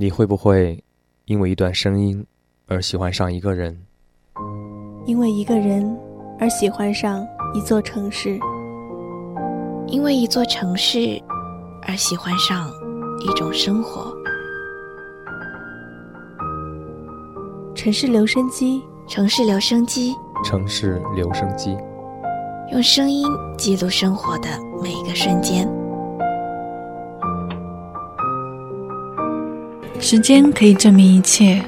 你会不会因为一段声音而喜欢上一个人？因为一个人而喜欢上一座城市？因为一座城市而喜欢上一种生活？城市留声机，城市留声机，城市留声机，用声音记录生活的每一个瞬间。时间可以证明一切，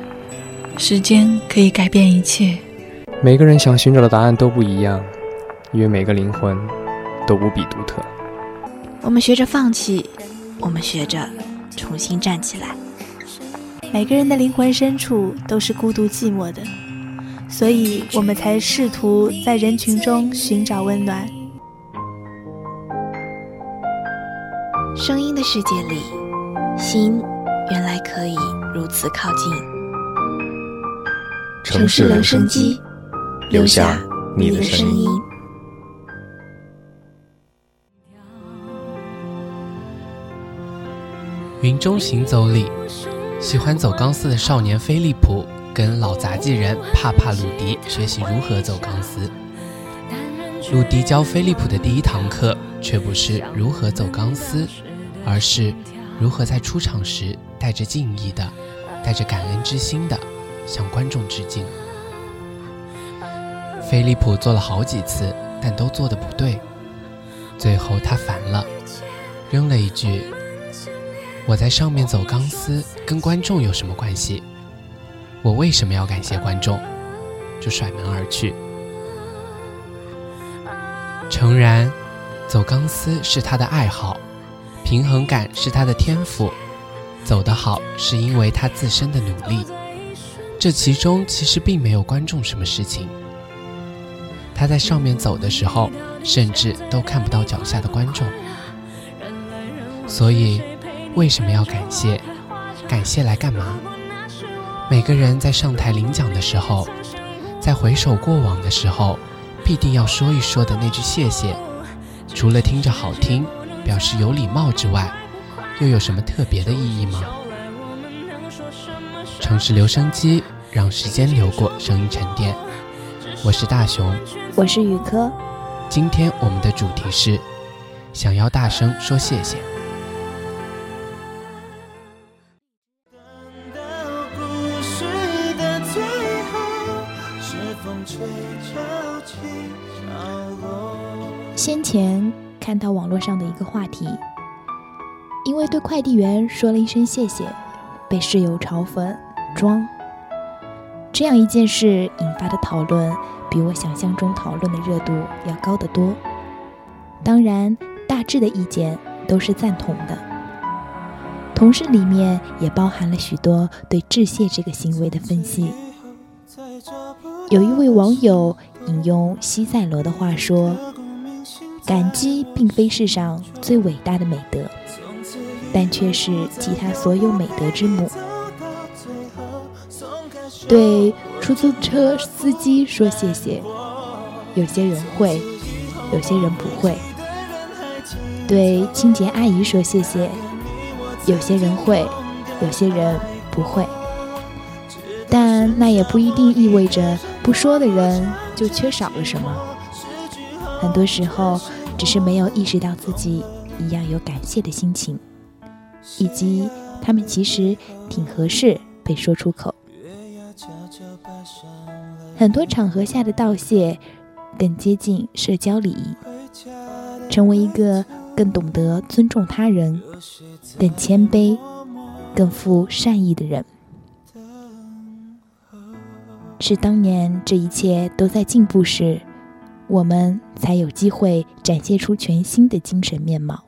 时间可以改变一切。每个人想寻找的答案都不一样，因为每个灵魂都无比独特。我们学着放弃，我们学着重新站起来。每个人的灵魂深处都是孤独寂寞的，所以我们才试图在人群中寻找温暖。声音的世界里，心。原来可以如此靠近。城市留声机，留下你的声音。云中行走里，喜欢走钢丝的少年菲利普跟老杂技人帕帕鲁迪学习如何走钢丝。鲁迪教菲利普的第一堂课，却不是如何走钢丝，而是如何在出场时。带着敬意的，带着感恩之心的，向观众致敬。飞利浦做了好几次，但都做的不对。最后他烦了，扔了一句：“我在上面走钢丝，跟观众有什么关系？我为什么要感谢观众？”就甩门而去。诚然，走钢丝是他的爱好，平衡感是他的天赋。走得好是因为他自身的努力，这其中其实并没有观众什么事情。他在上面走的时候，甚至都看不到脚下的观众。所以，为什么要感谢？感谢来干嘛？每个人在上台领奖的时候，在回首过往的时候，必定要说一说的那句谢谢，除了听着好听，表示有礼貌之外。又有什么特别的意义吗？城市留声机，让时间流过，声音沉淀。我是大熊，我是宇科。今天我们的主题是想要大声说谢谢。看到网络上的一个话题。因为对快递员说了一声谢谢，被室友嘲讽装。这样一件事引发的讨论，比我想象中讨论的热度要高得多。当然，大致的意见都是赞同的。同事里面也包含了许多对致谢这个行为的分析。有一位网友引用西塞罗的话说：“感激并非世上最伟大的美德。”但却是其他所有美德之母。对出租车司机说谢谢，有些人会，有些人不会；对清洁阿姨说谢谢，有些人会，有些人不会。但那也不一定意味着不说的人就缺少了什么。很多时候，只是没有意识到自己一样有感谢的心情。以及他们其实挺合适被说出口。很多场合下的道谢，更接近社交礼仪，成为一个更懂得尊重他人、更谦卑、更富善意的人。是当年这一切都在进步时，我们才有机会展现出全新的精神面貌。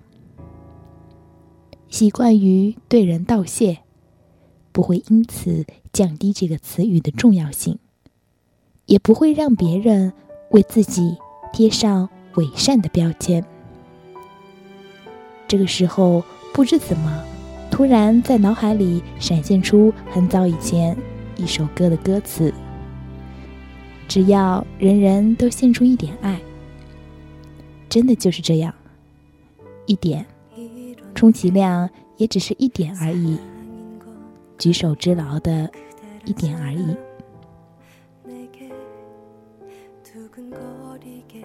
习惯于对人道谢，不会因此降低这个词语的重要性，也不会让别人为自己贴上伪善的标签。这个时候，不知怎么，突然在脑海里闪现出很早以前一首歌的歌词：“只要人人都献出一点爱，真的就是这样，一点。”充其量也只是一点而已，举手之劳的一点而已。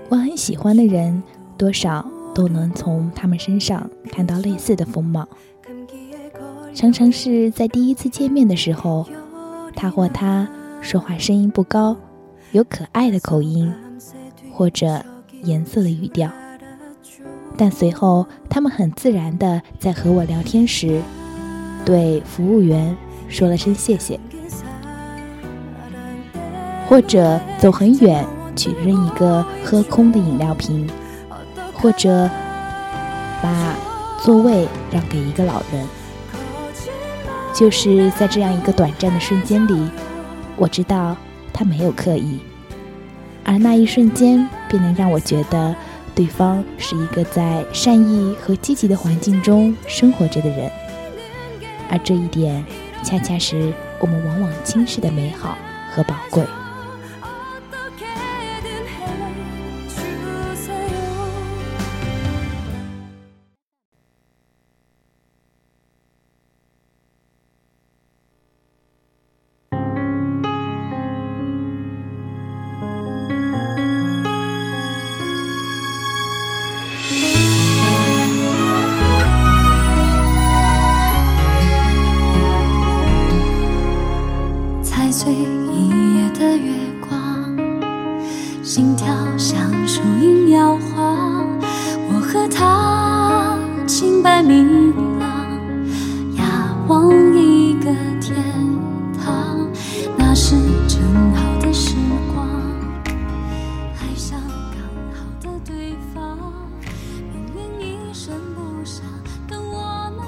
我很喜欢的人，多少都能从他们身上看到类似的风貌。常常是在第一次见面的时候，他或她说话声音不高，有可爱的口音，或者颜色的语调。但随后，他们很自然的在和我聊天时，对服务员说了声谢谢，或者走很远去扔一个喝空的饮料瓶，或者把座位让给一个老人。就是在这样一个短暂的瞬间里，我知道他没有刻意，而那一瞬间便能让我觉得。对方是一个在善意和积极的环境中生活着的人，而这一点，恰恰是我们往往轻视的美好和宝贵。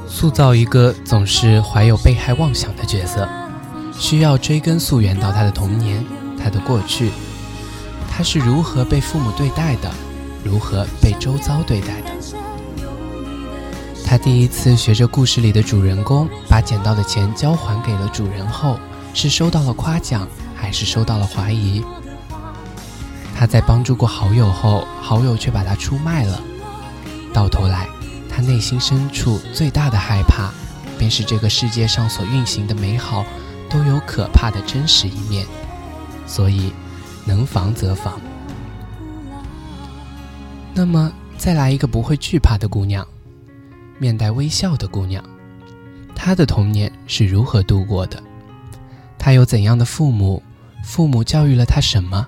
塑造一个总是怀有被害妄想的角色，需要追根溯源到他的童年，他的过去，他是如何被父母对待的，如何被周遭对待的。他第一次学着故事里的主人公把捡到的钱交还给了主人后，是收到了夸奖，还是收到了怀疑？他在帮助过好友后，好友却把他出卖了，到头来。他内心深处最大的害怕，便是这个世界上所运行的美好，都有可怕的真实一面。所以，能防则防。那么，再来一个不会惧怕的姑娘，面带微笑的姑娘，她的童年是如何度过的？她有怎样的父母？父母教育了她什么？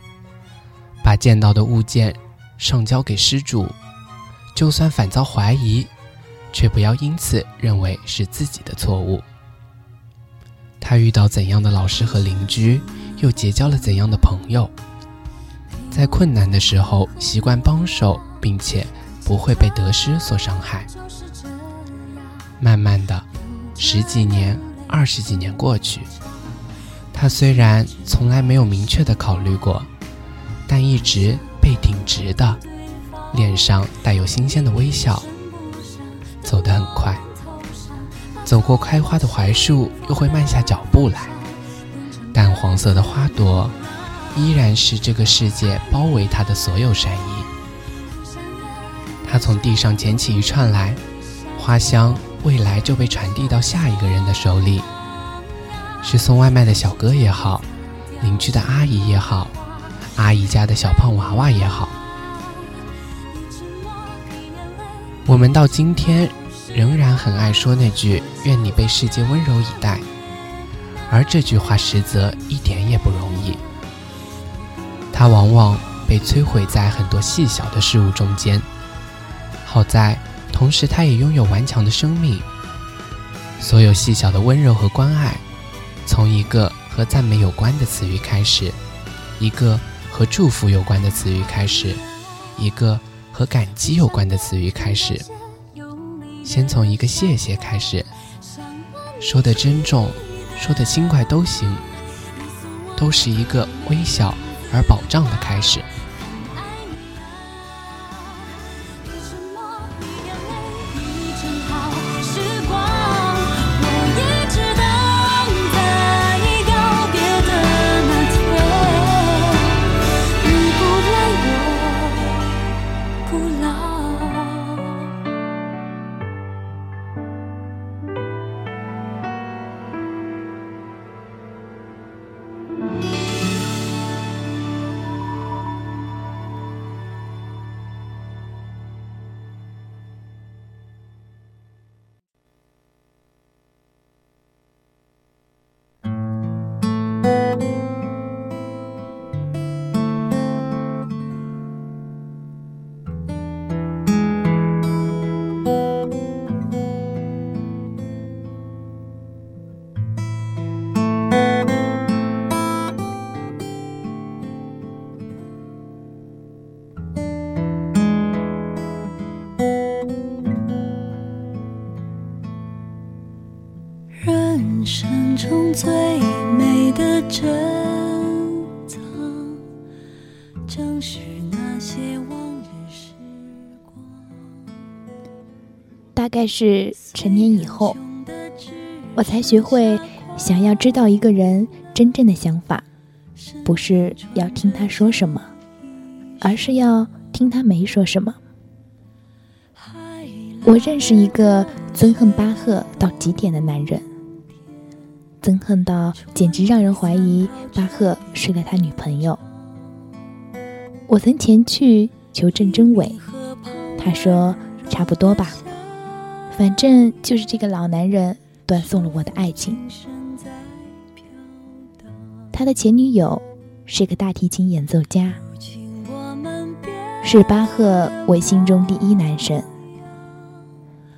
把见到的物件上交给失主，就算反遭怀疑。却不要因此认为是自己的错误。他遇到怎样的老师和邻居，又结交了怎样的朋友，在困难的时候习惯帮手，并且不会被得失所伤害。慢慢的，十几年、二十几年过去，他虽然从来没有明确的考虑过，但一直背挺直的，脸上带有新鲜的微笑。走得很快，走过开花的槐树，又会慢下脚步来。淡黄色的花朵，依然是这个世界包围它的所有善意。他从地上捡起一串来，花香未来就被传递到下一个人的手里。是送外卖的小哥也好，邻居的阿姨也好，阿姨家的小胖娃娃也好。我们到今天仍然很爱说那句“愿你被世界温柔以待”，而这句话实则一点也不容易。它往往被摧毁在很多细小的事物中间。好在，同时它也拥有顽强的生命。所有细小的温柔和关爱，从一个和赞美有关的词语开始，一个和祝福有关的词语开始，一个。和感激有关的词语开始，先从一个谢谢开始，说的珍重，说的轻快都行，都是一个微小而保障的开始。概是成年以后，我才学会想要知道一个人真正的想法，不是要听他说什么，而是要听他没说什么。我认识一个憎恨巴赫到极点的男人，憎恨到简直让人怀疑巴赫睡了他女朋友。我曾前去求证真伪，他说差不多吧，反正就是这个老男人断送了我的爱情。他的前女友是个大提琴演奏家，是巴赫我心中第一男神。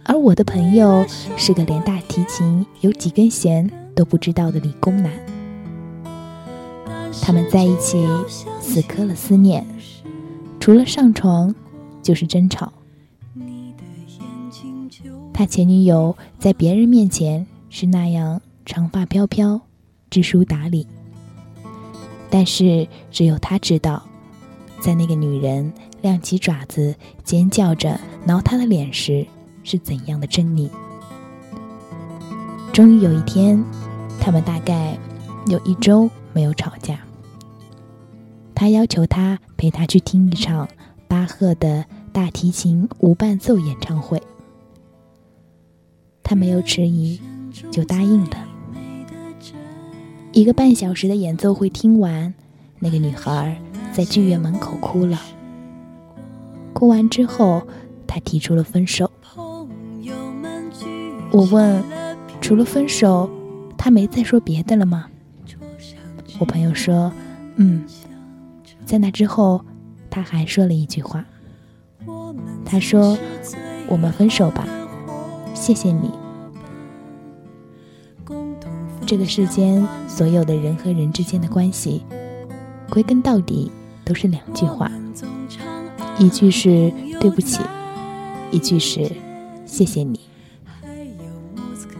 而我的朋友是个连大提琴有几根弦都不知道的理工男，他们在一起死磕了思念，除了上床就是争吵。他前女友在别人面前是那样长发飘飘、知书达理，但是只有他知道，在那个女人亮起爪子尖叫着挠他的脸时。是怎样的狰狞？终于有一天，他们大概有一周没有吵架。他要求他陪他去听一场巴赫的大提琴无伴奏演唱会。他没有迟疑，就答应了。一个半小时的演奏会听完，那个女孩在剧院门口哭了。哭完之后，他提出了分手。我问：“除了分手，他没再说别的了吗？”我朋友说：“嗯，在那之后，他还说了一句话。他说：‘我们分手吧，谢谢你。’这个世间所有的人和人之间的关系，归根到底都是两句话，一句是对不起，一句是谢谢你。”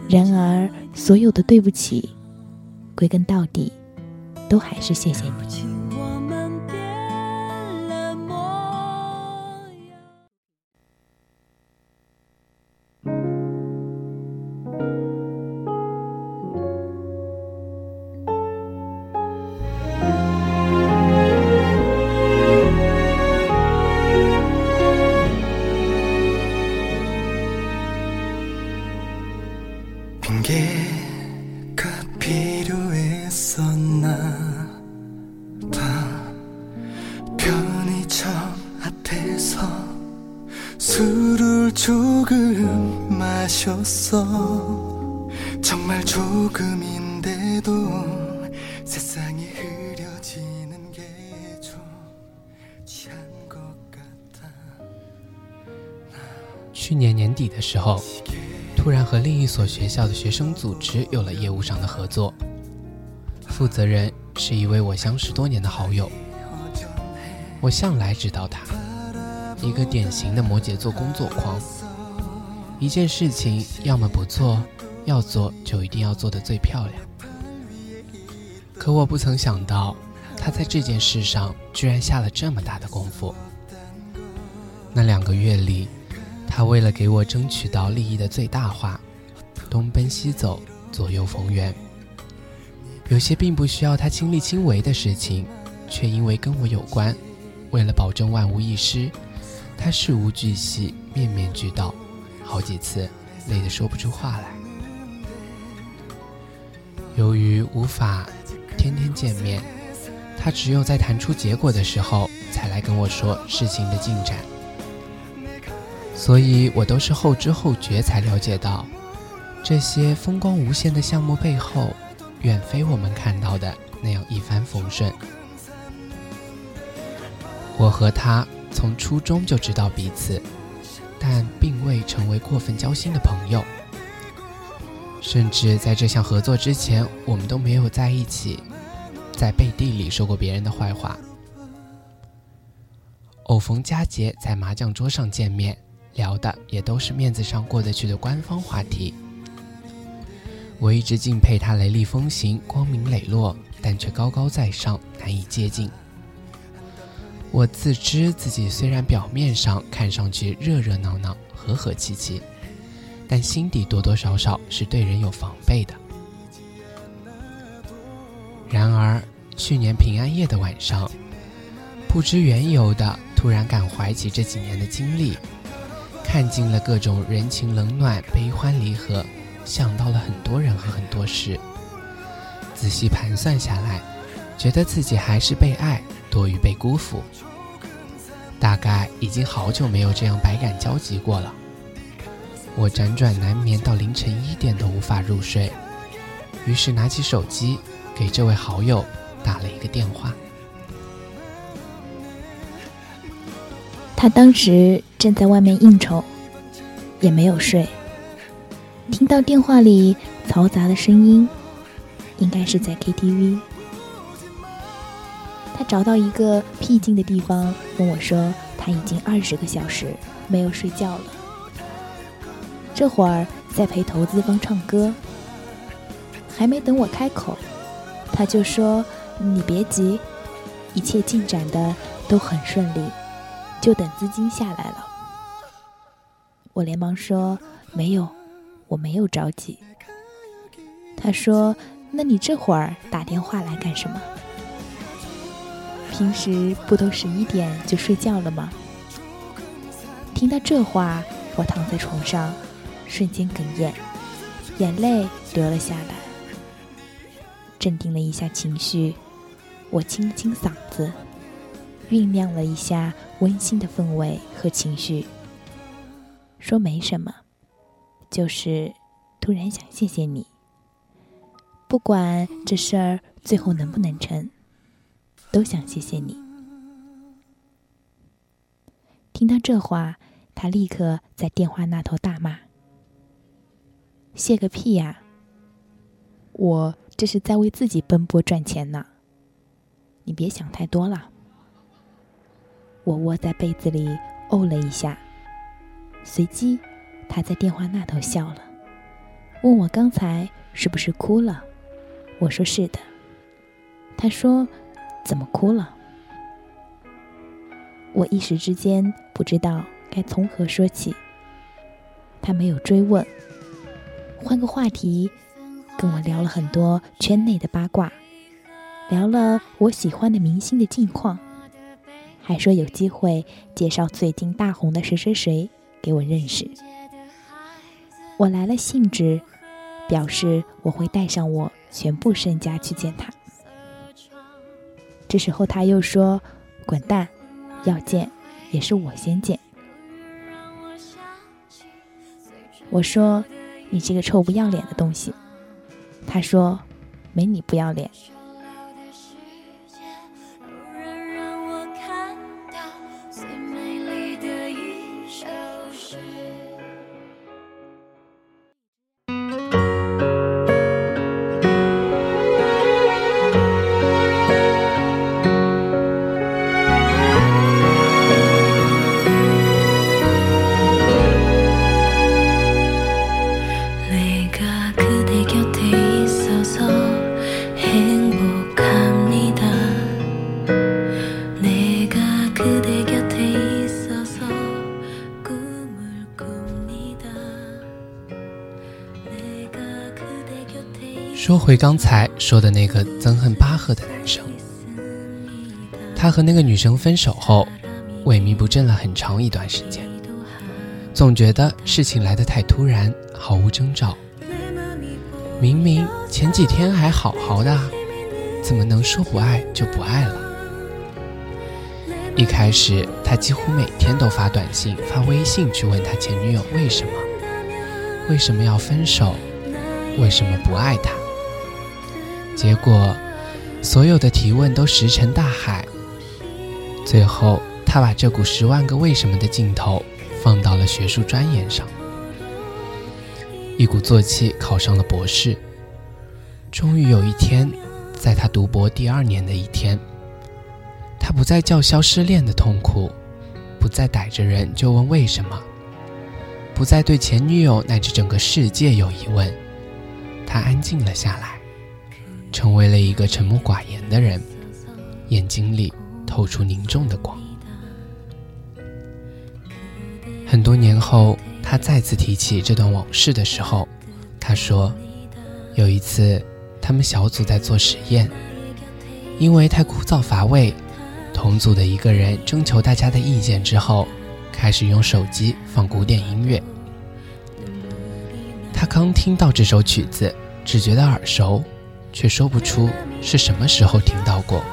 然而，所有的对不起，归根到底，都还是谢谢你。的时候，突然和另一所学校的学生组织有了业务上的合作，负责人是一位我相识多年的好友。我向来知道他，一个典型的摩羯座工作狂，一件事情要么不做，要做就一定要做得最漂亮。可我不曾想到，他在这件事上居然下了这么大的功夫。那两个月里。他为了给我争取到利益的最大化，东奔西走，左右逢源。有些并不需要他亲力亲为的事情，却因为跟我有关，为了保证万无一失，他事无巨细，面面俱到，好几次累得说不出话来。由于无法天天见面，他只有在谈出结果的时候，才来跟我说事情的进展。所以我都是后知后觉才了解到，这些风光无限的项目背后，远非我们看到的那样一帆风顺。我和他从初中就知道彼此，但并未成为过分交心的朋友。甚至在这项合作之前，我们都没有在一起，在背地里说过别人的坏话。偶逢佳节，在麻将桌上见面。聊的也都是面子上过得去的官方话题。我一直敬佩他雷厉风行、光明磊落，但却高高在上，难以接近。我自知自己虽然表面上看上去热热闹闹、和和气气，但心底多多少少是对人有防备的。然而，去年平安夜的晚上，不知缘由的突然感怀起这几年的经历，看尽了各种人情冷暖、悲欢离合，想到了很多人和很多事。仔细盘算下来，觉得自己还是被爱多于被辜负。大概已经好久没有这样百感交集过了。我辗转难眠到凌晨一点都无法入睡，于是拿起手机给这位好友打了一个电话。他当时正在外面应酬，也没有睡。听到电话里嘈杂的声音，应该是在 KTV。他找到一个僻静的地方，跟我说他已经二十个小时没有睡觉了。这会儿在陪投资方唱歌，还没等我开口，他就说：“你别急，一切进展的都很顺利，就等资金下来了。”我连忙说：“没有，我没有着急。”他说：“那你这会儿打电话来干什么？平时不都十一点就睡觉了吗？”听到这话，我躺在床上。瞬间哽咽，眼泪流了下来。镇定了一下情绪，我清了清嗓子，酝酿了一下温馨的氛围和情绪，说没什么，就是突然想谢谢你。不管这事儿最后能不能成，都想谢谢你。听到这话，他立刻在电话那头大骂。谢个屁呀！我这是在为自己奔波赚钱呢。你别想太多了。我窝在被子里哦了一下，随即他在电话那头笑了，问我刚才是不是哭了。我说是的。他说：“怎么哭了？”我一时之间不知道该从何说起。他没有追问。换个话题，跟我聊了很多圈内的八卦，聊了我喜欢的明星的近况，还说有机会介绍最近大红的谁谁谁给我认识。我来了兴致，表示我会带上我全部身家去见他。这时候他又说：“滚蛋，要见也是我先见。”我说。你这个臭不要脸的东西，他说：“没你不要脸。”说回刚才说的那个憎恨巴赫的男生，他和那个女生分手后，萎靡不振了很长一段时间，总觉得事情来得太突然，毫无征兆。明明前几天还好好的，怎么能说不爱就不爱了？一开始，他几乎每天都发短信、发微信去问他前女友为什么，为什么要分手，为什么不爱他。结果，所有的提问都石沉大海。最后，他把这股十万个为什么的劲头放到了学术钻研上，一鼓作气考上了博士。终于有一天，在他读博第二年的一天，他不再叫嚣失恋的痛苦，不再逮着人就问为什么，不再对前女友乃至整个世界有疑问。他安静了下来，成为了一个沉默寡言的人，眼睛里透出凝重的光。很多年后，他再次提起这段往事的时候，他说：“有一次，他们小组在做实验，因为太枯燥乏味，同组的一个人征求大家的意见之后，开始用手机放古典音乐。他刚听到这首曲子，只觉得耳熟，却说不出是什么时候听到过。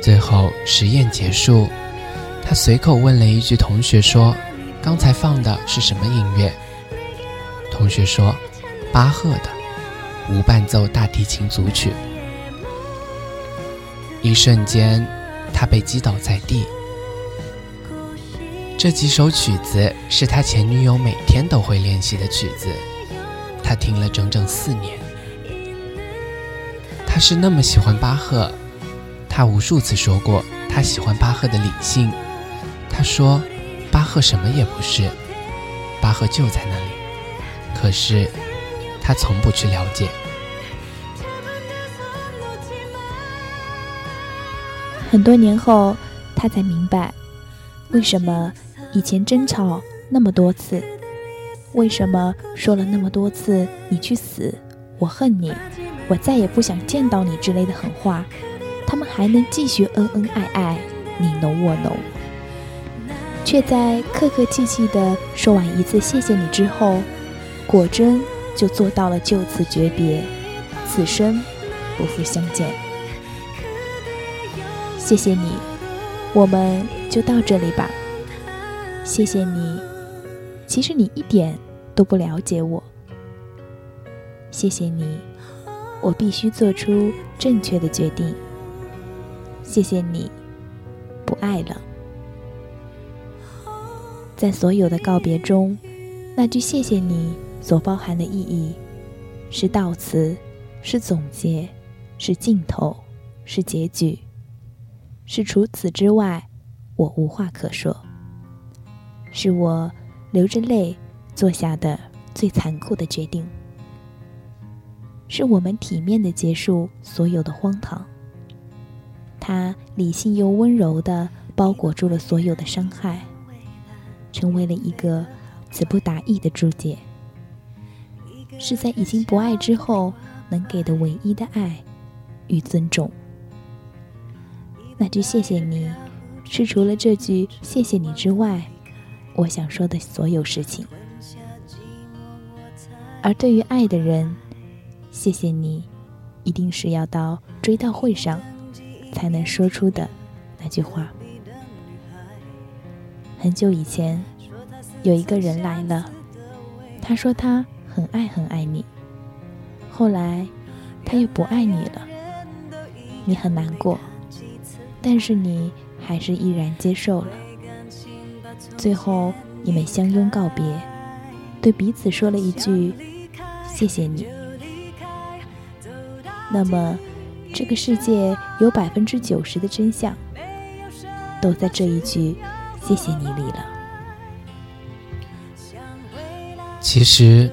最后实验结束。”他随口问了一句：“同学说，刚才放的是什么音乐？”同学说：“巴赫的无伴奏大提琴组曲。”一瞬间，他被击倒在地。这几首曲子是他前女友每天都会练习的曲子，他听了整整四年。是那么喜欢巴赫，他无数次说过他喜欢巴赫的理性。他说：“巴赫什么也不是，巴赫就在那里。可是，他从不去了解。”很多年后，他才明白，为什么以前争吵那么多次，为什么说了那么多次“你去死，我恨你，我再也不想见到你”之类的狠话，他们还能继续恩恩爱爱，你侬我侬。却在客客气气地说完一次“谢谢你”之后，果真就做到了就此诀别，此生不复相见。谢谢你，我们就到这里吧。谢谢你，其实你一点都不了解我。谢谢你，我必须做出正确的决定。谢谢你，不爱了。在所有的告别中，那句“谢谢你”所包含的意义，是悼词，是总结，是尽头，是结局，是除此之外，我无话可说。是我流着泪做下的最残酷的决定，是我们体面的结束所有的荒唐。它理性又温柔的包裹住了所有的伤害。成为了一个词不达意的注解，是在已经不爱之后能给的唯一的爱与尊重。那句谢谢你，是除了这句谢谢你之外，我想说的所有事情。而对于爱的人，谢谢你，一定是要到追悼会上才能说出的那句话。很久以前，有一个人来了，他说他很爱很爱你。后来，他又不爱你了，你很难过，但是你还是毅然接受了。最后，你们相拥告别，对彼此说了一句“谢谢你”。那么，这个世界有百分之九十的真相，都在这一句。谢谢你，里了。其实，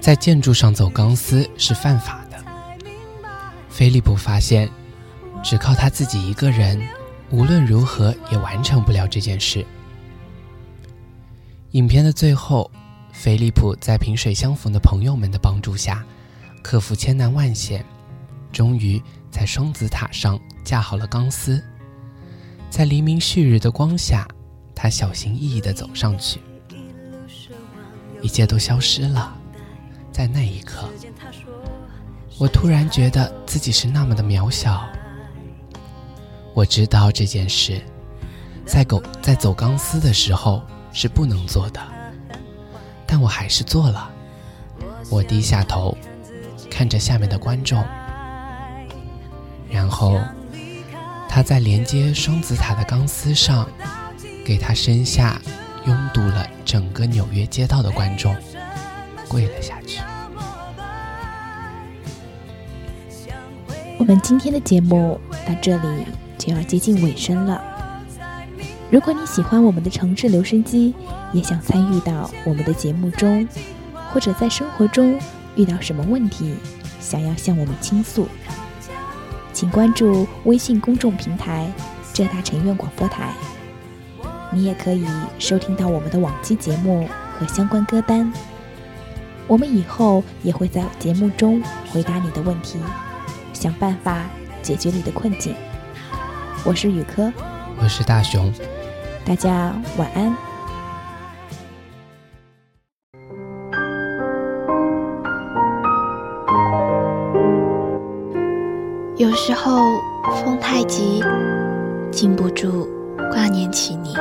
在建筑上走钢丝是犯法的。菲利普发现，只靠他自己一个人，无论如何也完成不了这件事。影片的最后，菲利普在萍水相逢的朋友们的帮助下，克服千难万险，终于在双子塔上架好了钢丝，在黎明旭日的光下。他小心翼翼地走上去，一切都消失了。在那一刻，我突然觉得自己是那么的渺小。我知道这件事，在狗在走钢丝的时候是不能做的，但我还是做了。我低下头，看着下面的观众，然后他在连接双子塔的钢丝上。给他身下拥堵了整个纽约街道的观众跪了下去。我们今天的节目到这里就要接近尾声了。如果你喜欢我们的诚挚留声机，也想参与到我们的节目中，或者在生活中遇到什么问题，想要向我们倾诉，请关注微信公众平台“浙大城院广播台”。你也可以收听到我们的往期节目和相关歌单。我们以后也会在节目中回答你的问题，想办法解决你的困境。我是宇科，我是大熊，大家晚安。有时候风太急，禁不住挂念起你；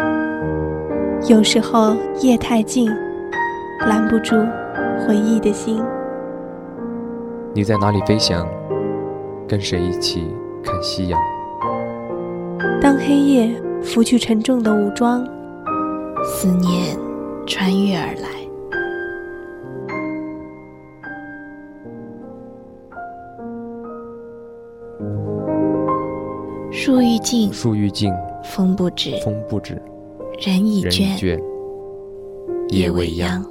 有时候夜太静，拦不住回忆的心。你在哪里飞翔？跟谁一起看夕阳？当黑夜拂去沉重的武装，思念穿越而来。树欲静，树欲静，风不止，风不止，人已倦，夜夜未央。